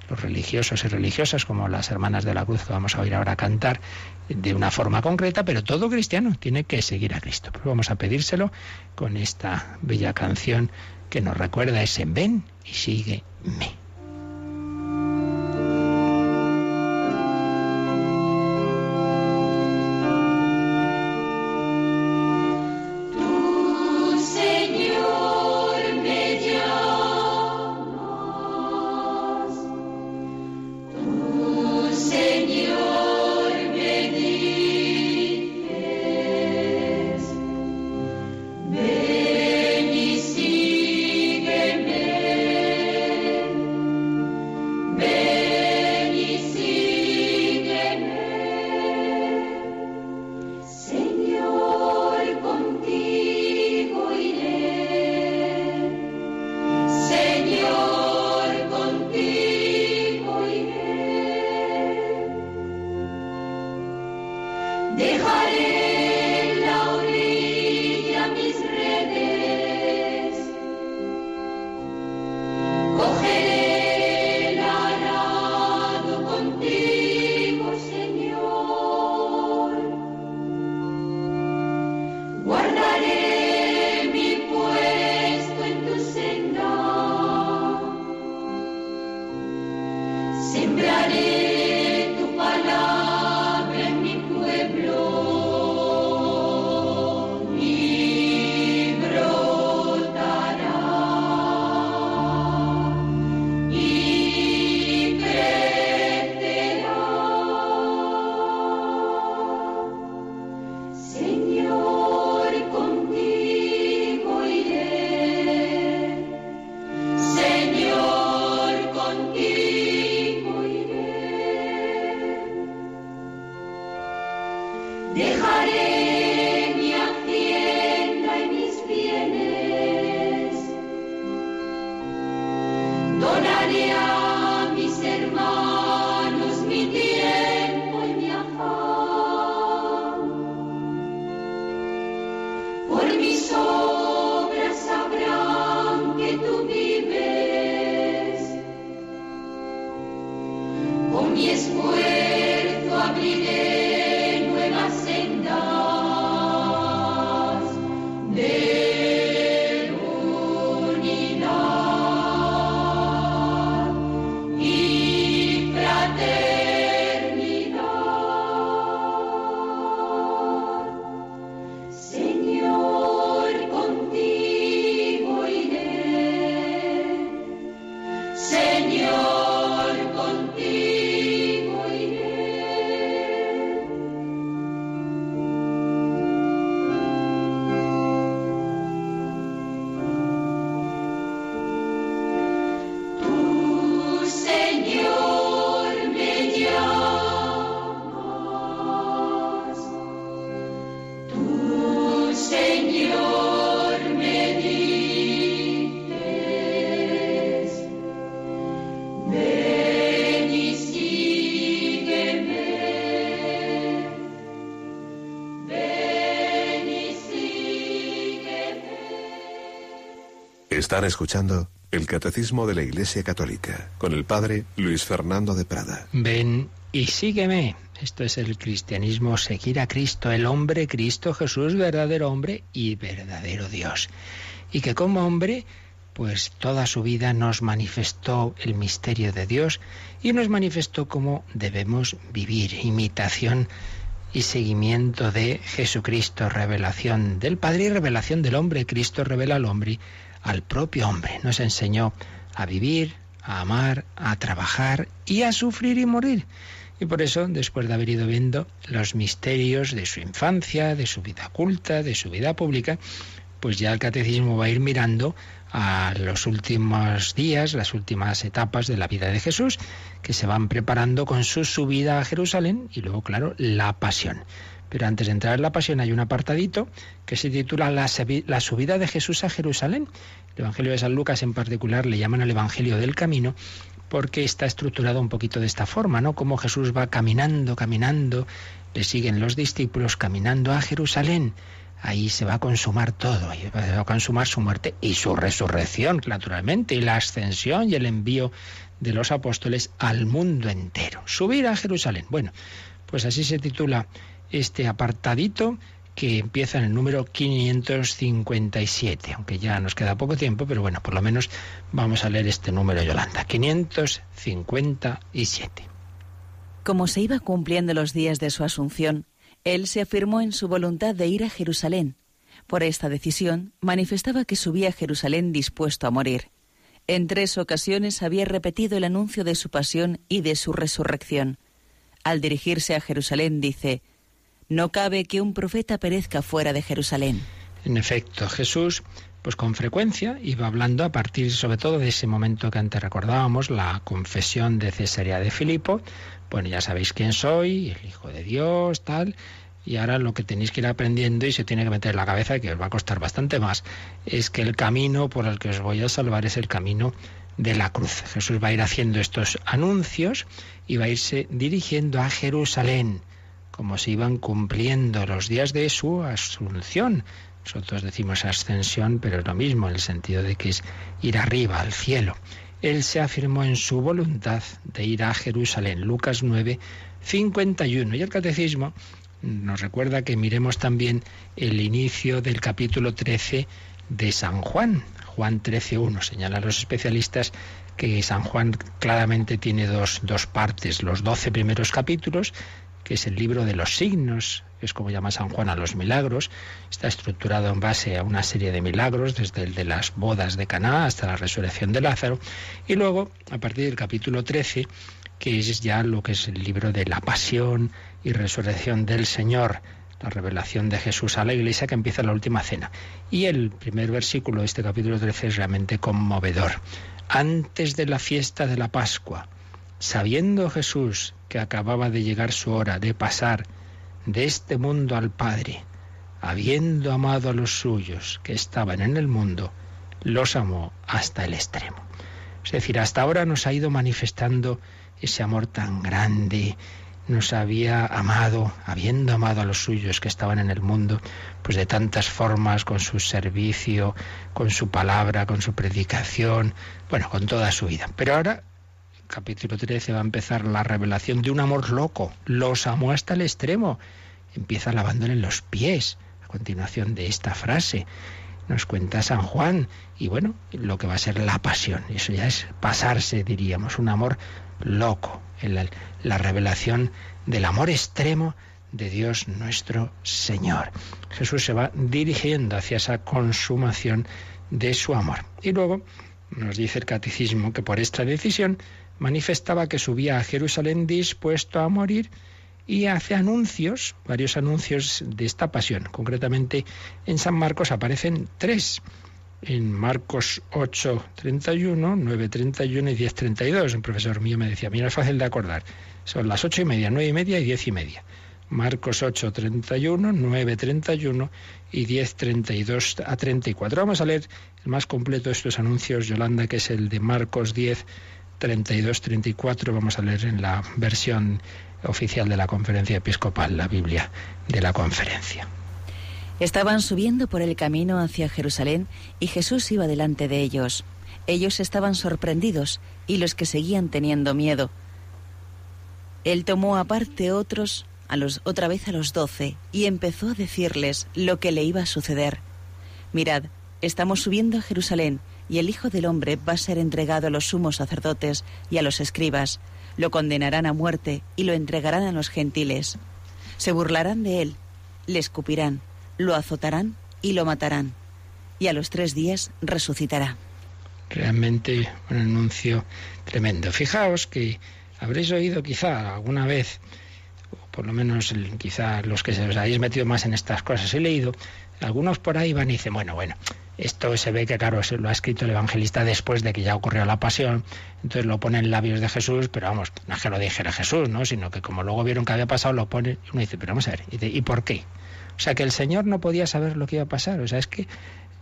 los religiosos y religiosas, como las hermanas de la cruz que vamos a oír ahora cantar de una forma concreta, pero todo cristiano tiene que seguir a Cristo. Pues vamos a pedírselo con esta bella canción que nos recuerda ese ven y sígueme. Están escuchando el Catecismo de la Iglesia Católica con el Padre Luis Fernando de Prada. Ven y sígueme. Esto es el cristianismo, seguir a Cristo, el hombre Cristo Jesús, verdadero hombre y verdadero Dios. Y que como hombre, pues toda su vida nos manifestó el misterio de Dios y nos manifestó cómo debemos vivir, imitación y seguimiento de Jesucristo, revelación del Padre y revelación del hombre. Cristo revela al hombre al propio hombre. Nos enseñó a vivir, a amar, a trabajar y a sufrir y morir. Y por eso, después de haber ido viendo los misterios de su infancia, de su vida culta, de su vida pública, pues ya el catecismo va a ir mirando a los últimos días, las últimas etapas de la vida de Jesús, que se van preparando con su subida a Jerusalén y luego, claro, la pasión. Pero antes de entrar en la pasión hay un apartadito que se titula la, subida de Jesús a Jerusalén. El Evangelio de San Lucas en particular le llaman el Evangelio del Camino porque está estructurado un poquito de esta forma, ¿no? Como Jesús va caminando, caminando, le siguen los discípulos caminando a Jerusalén. Ahí se va a consumar todo, ahí va a consumar su muerte y su resurrección, naturalmente, y la ascensión y el envío de los apóstoles al mundo entero. Subir a Jerusalén. Bueno, pues así se titula este apartadito que empieza en el número 557, aunque ya nos queda poco tiempo, pero bueno, por lo menos vamos a leer este número, Yolanda, 557. Como se iba cumpliendo los días de su asunción, él se afirmó en su voluntad de ir a Jerusalén. Por esta decisión, manifestaba que subía a Jerusalén dispuesto a morir. En tres ocasiones había repetido el anuncio de su pasión y de su resurrección. Al dirigirse a Jerusalén dice, no cabe que un profeta perezca fuera de Jerusalén. En efecto, Jesús, pues con frecuencia iba hablando a partir sobre todo de ese momento que antes recordábamos, la confesión de Cesarea de Filipo. Bueno, ya sabéis quién soy, el Hijo de Dios, tal. Y ahora lo que tenéis que ir aprendiendo y se tiene que meter en la cabeza, que os va a costar bastante más, es que el camino por el que os voy a salvar es el camino de la cruz. Jesús va a ir haciendo estos anuncios y va a irse dirigiendo a Jerusalén como se iban cumpliendo los días de su asunción. Nosotros decimos ascensión, pero es lo mismo, en el sentido de que es ir arriba, al cielo. Él se afirmó en su voluntad de ir a Jerusalén. Lucas 9, 51. Y el catecismo nos recuerda que miremos también el inicio del capítulo 13 de San Juan. Juan 13.1. Señalan los especialistas que San Juan claramente tiene dos, dos partes. Los doce primeros capítulos, que es el libro de los signos, que es como llama San Juan a los milagros. Está estructurado en base a una serie de milagros, desde el de las bodas de Caná hasta la resurrección de Lázaro. Y luego, a partir del capítulo 13, que es ya lo que es el libro de la pasión y resurrección del Señor, la revelación de Jesús a la iglesia que empieza la última cena. Y el primer versículo de este capítulo 13 es realmente conmovedor. Antes de la fiesta de la Pascua, sabiendo Jesús que acababa de llegar su hora de pasar de este mundo al Padre, habiendo amado a los suyos que estaban en el mundo, los amó hasta el extremo. Es decir, hasta ahora nos ha ido manifestando ese amor tan grande, nos había amado, habiendo amado a los suyos que estaban en el mundo, pues de tantas formas, con su servicio, con su palabra, con su predicación, bueno, con toda su vida. Pero ahora, capítulo 13, va a empezar la revelación de un amor loco. Los amó hasta el extremo. Empieza lavándole los pies, a continuación de esta frase. Nos cuenta San Juan, y bueno, lo que va a ser la pasión. Eso ya es pasarse, diríamos, un amor loco, en la, revelación del amor extremo de Dios nuestro Señor. Jesús se va dirigiendo hacia esa consumación de su amor. Y luego nos dice el catecismo que por esta decisión manifestaba que subía a Jerusalén dispuesto a morir y hace anuncios, varios anuncios de esta pasión. Concretamente en San Marcos aparecen tres en Marcos 8, 31, 9, 31 y 10, 32. Un profesor mío me decía, mira, es fácil de acordar. Son las ocho y media, nueve y media y diez y media. Marcos 8, 31, 9, 31 y 10, 32 a 34. Vamos a leer el más completo de estos anuncios, Yolanda, que es el de Marcos 10, 32, 34. Vamos a leer en la versión oficial de la conferencia episcopal, la Biblia de la conferencia. Estaban subiendo por el camino hacia Jerusalén y Jesús iba delante de ellos. Ellos estaban sorprendidos y los que seguían teniendo miedo. Él tomó aparte otros, a los, otra vez a los doce, y empezó a decirles lo que le iba a suceder. Mirad, estamos subiendo a Jerusalén, y el Hijo del Hombre va a ser entregado a los sumos sacerdotes y a los escribas. Lo condenarán a muerte y lo entregarán a los gentiles. Se burlarán de él, le escupirán lo azotarán y lo matarán, y a los tres días resucitará. Realmente un anuncio tremendo. Fijaos que habréis oído quizá alguna vez, o por lo menos quizá los que se os hayáis metido más en estas cosas, he leído, algunos por ahí van y dicen, bueno, bueno, esto se ve que, claro, lo ha escrito el evangelista después de que ya ocurrió la pasión, entonces lo pone en labios de Jesús, pero vamos, no es que lo dijera Jesús, ¿no? Sino que como luego vieron que había pasado, lo pone, y uno dice, pero vamos a ver, ¿y por qué? O sea que el Señor no podía saber lo que iba a pasar. O sea, es que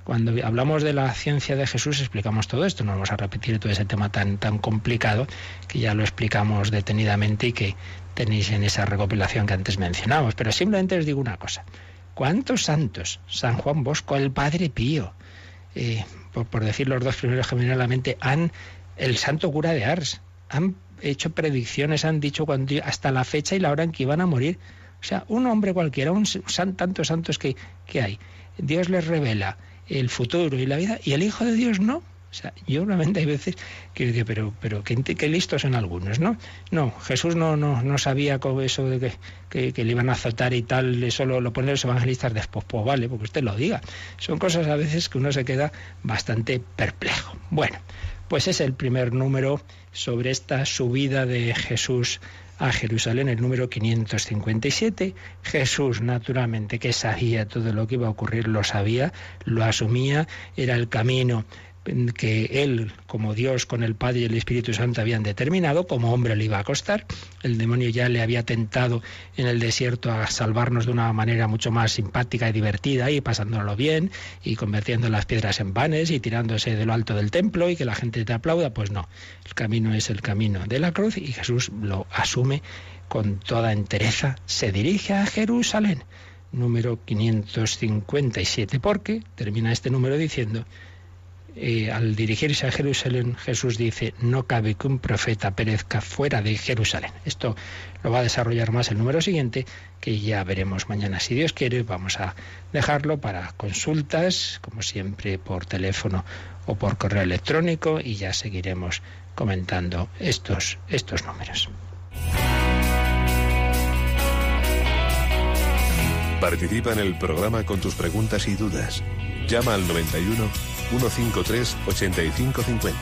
cuando hablamos de la ciencia de Jesús explicamos todo esto. No vamos a repetir todo ese tema tan, tan complicado que ya lo explicamos detenidamente y que tenéis en esa recopilación que antes mencionamos. Pero simplemente os digo una cosa. ¿Cuántos santos? San Juan Bosco, el Padre Pío, eh, por, decir los dos primeros generalmente, han, el santo cura de Ars, han hecho predicciones, han dicho cuando, hasta la fecha y la hora en que iban a morir. O sea, un hombre cualquiera, un tantos santos que, que hay, Dios les revela el futuro y la vida, y el Hijo de Dios no. Sea, yo realmente hay veces que digo, pero, pero qué, listos son algunos, ¿no? No, Jesús no, no, no sabía con eso de que, que, le iban a azotar y tal, eso lo, lo ponen los evangelistas después, pues vale, porque usted lo diga. Son cosas a veces que uno se queda bastante perplejo. Bueno, pues es el primer número sobre esta subida de Jesús a Jerusalén, el número 557. Jesús, naturalmente, que sabía todo lo que iba a ocurrir, lo sabía, lo asumía, era el camino que él, como Dios, con el Padre y el Espíritu Santo habían determinado, como hombre le iba a costar. El demonio ya le había tentado en el desierto a salvarnos de una manera mucho más simpática y divertida y pasándolo bien y convirtiendo las piedras en panes y tirándose de lo alto del templo y que la gente te aplauda. Pues no, el camino es el camino de la cruz y Jesús lo asume con toda entereza. Se dirige a Jerusalén, número 557, porque termina este número diciendo al dirigirse a Jerusalén, Jesús dice, no cabe que un profeta perezca fuera de Jerusalén. Esto lo va a desarrollar más el número siguiente, que ya veremos mañana. Si Dios quiere, vamos a dejarlo para consultas, como siempre, por teléfono o por correo electrónico, y ya seguiremos comentando estos, estos números. Participa en el programa con tus preguntas y dudas. Llama al 91 153 8550.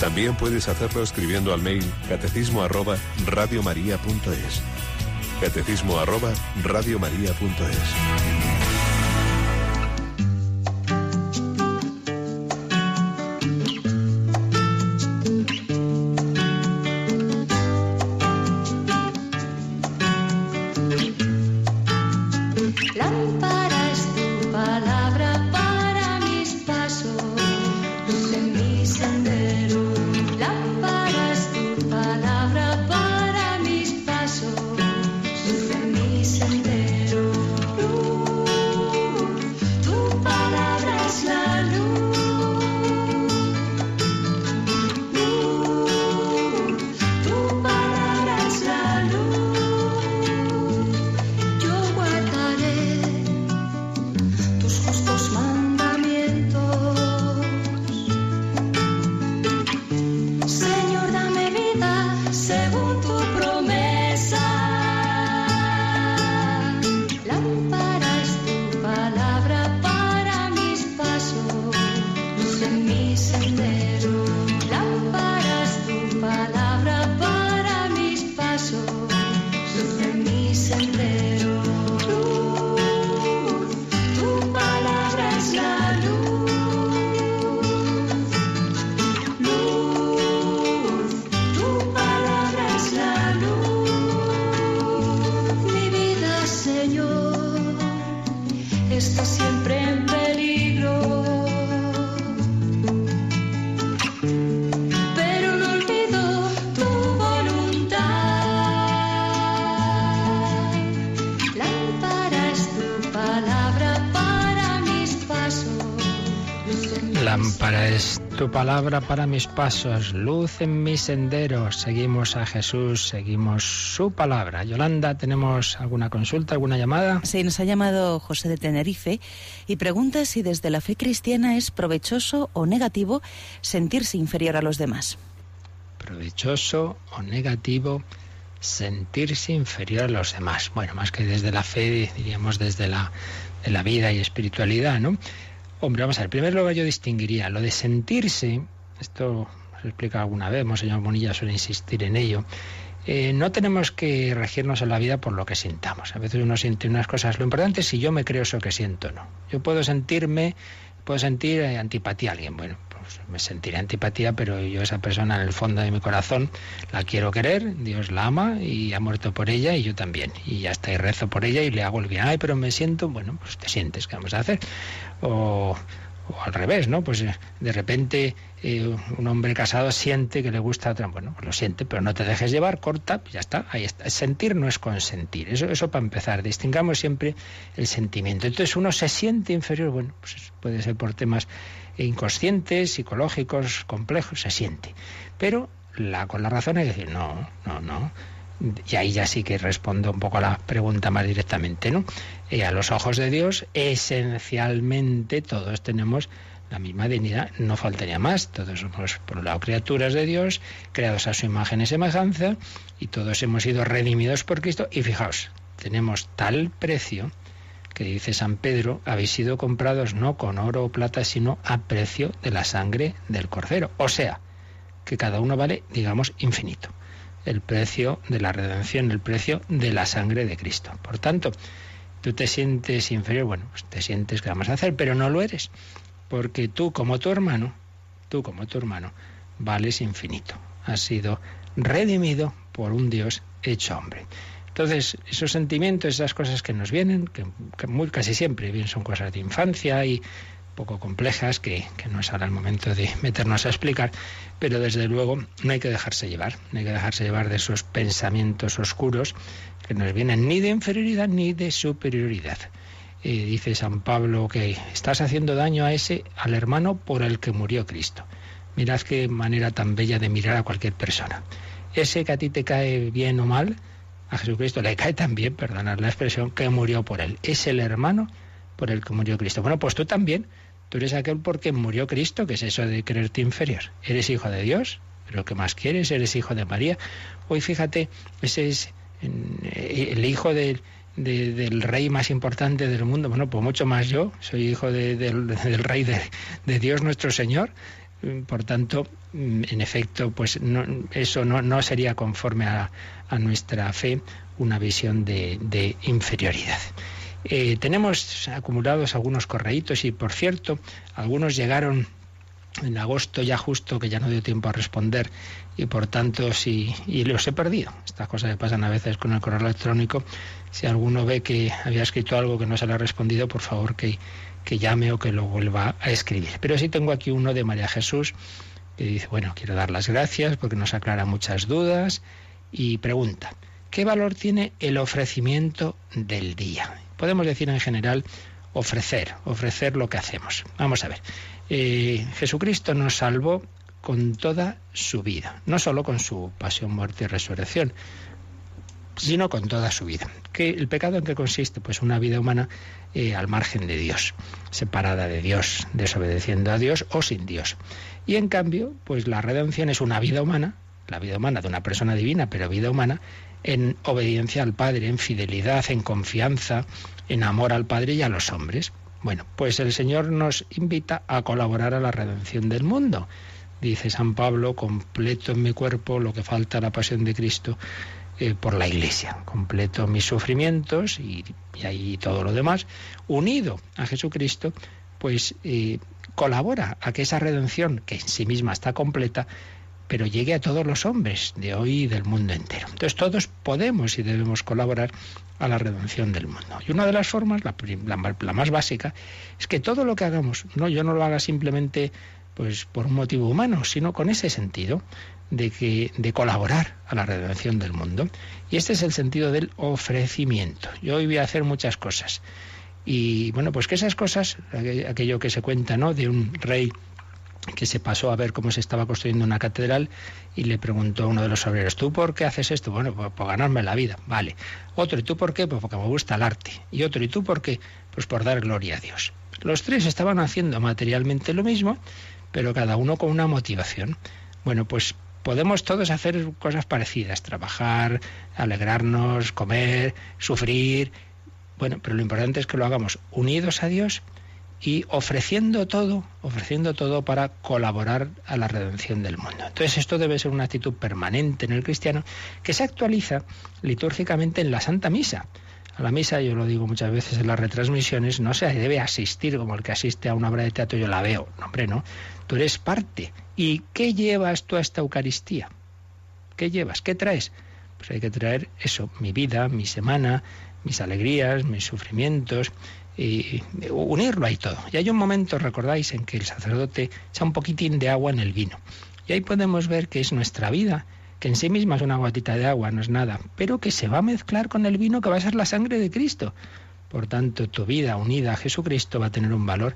También puedes hacerlo escribiendo al mail catecismo arroba radiomaria.es. Catecismo arroba radiomaria.es. palabra para mis pasos, luz en mis senderos. Seguimos a Jesús, seguimos su palabra. Yolanda, ¿tenemos alguna consulta, alguna llamada? Sí, nos ha llamado José de Tenerife y pregunta si desde la fe cristiana es provechoso o negativo sentirse inferior a los demás. Provechoso o negativo sentirse inferior a los demás. Bueno, más que desde la fe, diríamos desde la, de la vida y espiritualidad, ¿no? Hombre, vamos a ver, primero lugar yo distinguiría lo de sentirse, esto se explica alguna vez, señor Bonilla suele insistir en ello, eh, no tenemos que regirnos en la vida por lo que sintamos. A veces uno siente unas cosas. Lo importante es si yo me creo eso que siento o no. Yo puedo sentirme, puedo sentir eh, antipatía a alguien. Bueno, pues me sentiré antipatía, pero yo esa persona en el fondo de mi corazón la quiero querer, Dios la ama y ha muerto por ella y yo también. Y ya está, y rezo por ella y le hago el bien. Ay, pero me siento, bueno, pues te sientes, ¿qué vamos a hacer? O, al revés, ¿no? Pues eh, de repente eh, un hombre casado siente que le gusta a otra, bueno, pues lo siente, pero no te dejes llevar, corta, pues ya está, ahí está. Sentir no es consentir, eso, eso para empezar, distingamos siempre el sentimiento. Entonces uno se siente inferior, bueno, pues puede ser por temas inconscientes, psicológicos, complejos, se siente. Pero la, con la razón hay que decir, no, no, no, y ahí ya sí que respondo un poco a la pregunta más directamente, ¿no? Y a los ojos de Dios, esencialmente todos tenemos la misma dignidad, no faltaría más. Todos somos, por un lado, criaturas de Dios, creados a su imagen y semejanza, y todos hemos sido redimidos por Cristo. Y fijaos, tenemos tal precio que dice San Pedro, habéis sido comprados no con oro o plata, sino a precio de la sangre del Cordero. O sea, que cada uno vale, digamos, infinito el precio de la redención, el precio de la sangre de Cristo. Por tanto, tú te sientes inferior, bueno, pues te sientes que vamos a hacer, pero no lo eres, porque tú como tu hermano, tú como tu hermano, vales infinito. Has sido redimido por un Dios hecho hombre. Entonces, esos sentimientos, esas cosas que nos vienen, que, muy, casi siempre bien son cosas de infancia y poco complejas que, no es ahora el momento de meternos a explicar, pero desde luego no hay que dejarse llevar, no hay que dejarse llevar de esos pensamientos oscuros que nos vienen ni de inferioridad ni de superioridad. eh, dice San Pablo que estás haciendo daño a ese, al hermano por el que murió Cristo. Mirad qué manera tan bella de mirar a cualquier persona. Ese que a ti te cae bien o mal, a Jesucristo le cae también, perdonad la expresión, que murió por él. Es el hermano por el que murió Cristo. Bueno, pues tú también, tú eres aquel por quien murió Cristo, que es eso de creerte inferior. Eres hijo de Dios, pero ¿qué más quieres? Eres hijo de María. Hoy fíjate, ese es eh, el hijo del rey más importante del mundo. Bueno, pues mucho más yo, soy hijo del, rey de, Dios nuestro Señor. Por tanto, en efecto, pues eso no, sería conforme a, nuestra fe una visión de, inferioridad. Eh, tenemos acumulados algunos correitos y, por cierto, algunos llegaron en agosto ya justo que ya no dio tiempo a responder y por tanto sí y los he perdido estas cosas que pasan a veces con el correo electrónico si alguno ve que había escrito algo que no se le ha respondido por favor que, que llame o que lo vuelva a escribir pero sí tengo aquí uno de María Jesús que dice bueno quiero dar las gracias porque nos aclara muchas dudas y pregunta ¿qué valor tiene el ofrecimiento del día? Podemos decir en general ofrecer ofrecer lo que hacemos vamos a ver eh, Jesucristo nos salvó con toda su vida, no solo con su pasión, muerte y resurrección, sino con toda su vida. ¿Qué, ¿El pecado en qué consiste? Pues una vida humana eh, al margen de Dios, separada de Dios, desobedeciendo a Dios o sin Dios. Y en cambio, pues la redención es una vida humana, la vida humana de una persona divina, pero vida humana, en obediencia al Padre, en fidelidad, en confianza, en amor al Padre y a los hombres. Bueno, pues el Señor nos invita a colaborar a la redención del mundo. Dice San Pablo, completo en mi cuerpo lo que falta a la pasión de Cristo eh, por la Iglesia. Completo mis sufrimientos y, ahí todo lo demás, unido a Jesucristo, pues eh, colabora a que esa redención, que en sí misma está completa, pero llegue a todos los hombres de hoy y del mundo entero. Entonces todos podemos y debemos colaborar a la redención del mundo. Y una de las formas, la, más básica, es que todo lo que hagamos, no yo no lo haga simplemente pues por un motivo humano, sino con ese sentido de que de colaborar a la redención del mundo. Y este es el sentido del ofrecimiento. Yo hoy voy a hacer muchas cosas. Y bueno, pues que esas cosas, aquello que se cuenta, ¿no? De un rey que se pasó a ver cómo se estaba construyendo una catedral y le preguntó a uno de los obreros, ¿tú por qué haces esto? Bueno, pues por ganarme la vida, vale. Otro, ¿y tú por qué? Pues porque me gusta el arte. Y otro, ¿y tú por qué? Pues por dar gloria a Dios. Los tres estaban haciendo materialmente lo mismo, pero cada uno con una motivación. Bueno, pues podemos todos hacer cosas parecidas, trabajar, alegrarnos, comer, sufrir. Bueno, pero lo importante es que lo hagamos unidos a Dios y ofreciendo todo, ofreciendo todo para colaborar a la redención del mundo. Entonces esto debe ser una actitud permanente en el cristiano que se actualiza litúrgicamente en la Santa Misa. A la misa, yo lo digo muchas veces en las retransmisiones, no se debe asistir como el que asiste a una obra de teatro, yo la veo. No, hombre, no. Tú eres parte. ¿Y qué llevas tú a esta Eucaristía? ¿Qué llevas? ¿Qué traes? Pues hay que traer eso, mi vida, mi semana, mis alegrías, mis sufrimientos, y unirlo ahí todo. Y hay un momento, recordáis, en que el sacerdote echa un poquitín de agua en el vino. Y ahí podemos ver que es nuestra vida, que en sí misma es una gotita de agua, no es nada, pero que se va a mezclar con el vino que va a ser la sangre de Cristo. Por tanto, tu vida unida a Jesucristo va a tener un valor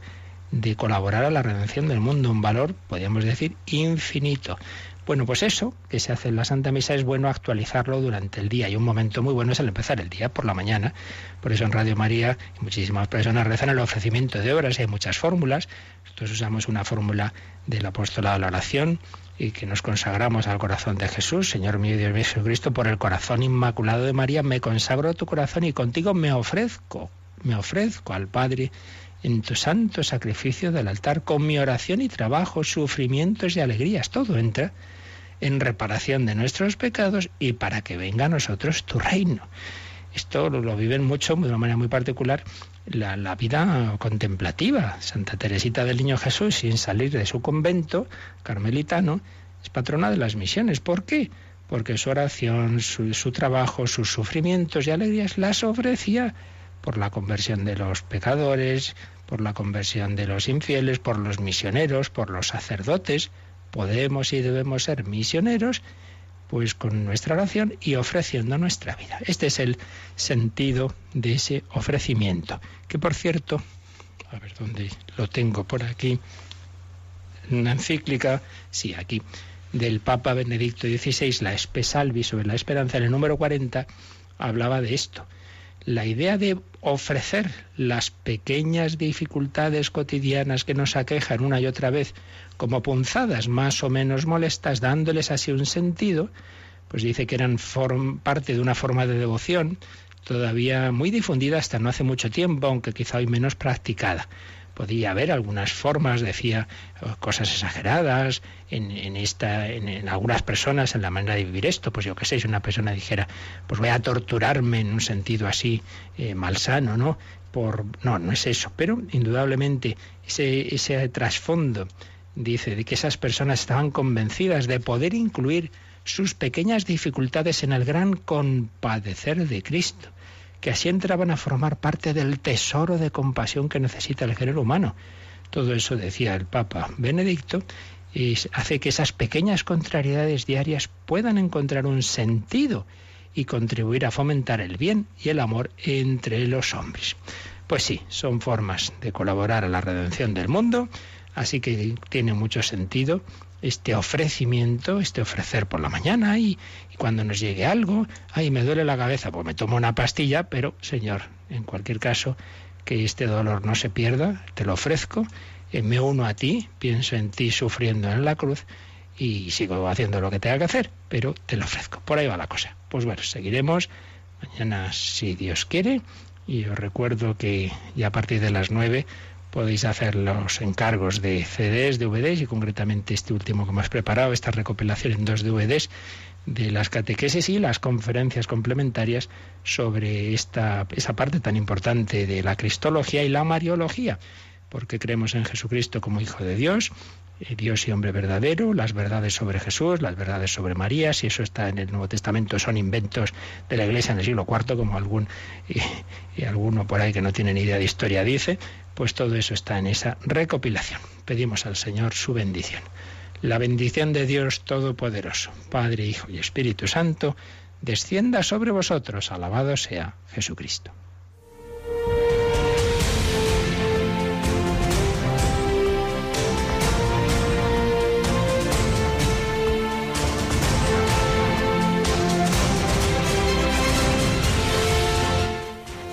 de colaborar a la redención del mundo, un valor, podríamos decir, infinito. Bueno, pues eso que se hace en la Santa Misa es bueno actualizarlo durante el día y un momento muy bueno es el empezar el día por la mañana. Por eso en Radio María muchísimas personas rezan el ofrecimiento de obras, hay muchas fórmulas. Nosotros usamos una fórmula del apóstolado de la oración y que nos consagramos al corazón de Jesús, Señor mío y Dios mío Jesucristo, por el corazón inmaculado de María, me consagro tu corazón y contigo me ofrezco, me ofrezco al Padre en tu santo sacrificio del altar, con mi oración y trabajo, sufrimientos y alegrías, todo entra en reparación de nuestros pecados y para que venga a nosotros tu reino. Esto lo, viven mucho, de una manera muy particular, la, la, vida contemplativa. Santa Teresita del Niño Jesús, sin salir de su convento carmelitano, es patrona de las misiones. ¿Por qué? Porque su oración, su, su trabajo, sus sufrimientos y alegrías las ofrecía por la conversión de los pecadores, por la conversión de los infieles, por los misioneros, por los sacerdotes. Podemos y debemos ser misioneros pues con nuestra oración y ofreciendo nuestra vida. Este es el sentido de ese ofrecimiento, que por cierto, a ver dónde lo tengo por aquí, una encíclica, sí, aquí, del Papa Benedicto XVI, la Espesalvi sobre la esperanza, en el número 40, hablaba de esto. La idea de ofrecer las pequeñas dificultades cotidianas que nos aquejan una y otra vez como punzadas más o menos molestas, dándoles así un sentido, pues dice que eran parte de una forma de devoción todavía muy difundida hasta no hace mucho tiempo, aunque quizá hoy menos practicada. Podía haber algunas formas, decía, cosas exageradas en, esta, en, algunas personas en la manera de vivir esto. Pues yo qué sé, si una persona dijera, pues voy a torturarme en un sentido así eh, malsano, ¿no? Por, no, no es eso, pero indudablemente ese, ese trasfondo dice, de que esas personas estaban convencidas de poder incluir sus pequeñas dificultades en el gran compadecer de Cristo, que así entraban a formar parte del tesoro de compasión que necesita el género humano. Todo eso decía el Papa Benedicto, y hace que esas pequeñas contrariedades diarias puedan encontrar un sentido y contribuir a fomentar el bien y el amor entre los hombres. Pues sí, son formas de colaborar a la redención del mundo Así que tiene mucho sentido este ofrecimiento, este ofrecer por la mañana y, cuando nos llegue algo, ay, me duele la cabeza, pues me tomo una pastilla, pero Señor, en cualquier caso, que este dolor no se pierda, te lo ofrezco, eh, me uno a ti, pienso en ti sufriendo en la cruz y sigo haciendo lo que tenga que hacer, pero te lo ofrezco. Por ahí va la cosa. Pues bueno, seguiremos mañana si Dios quiere y os recuerdo que ya a partir de las nueve podéis hacer los encargos de CDs, DVDs y concretamente este último que hemos preparado, esta recopilación en dos DVDs de las catequesis y las conferencias complementarias sobre esta, esa parte tan importante de la cristología y la mariología, porque creemos en Jesucristo como Hijo de Dios, eh, Dios y hombre verdadero, las verdades sobre Jesús, las verdades sobre María, si eso está en el Nuevo Testamento son inventos de la Iglesia en el siglo IV, como algún y alguno por ahí que no tiene ni idea de historia dice, pues todo eso está en esa recopilación. Pedimos al Señor su bendición. La bendición de Dios Todopoderoso, Padre, Hijo y Espíritu Santo, descienda sobre vosotros. Alabado sea Jesucristo.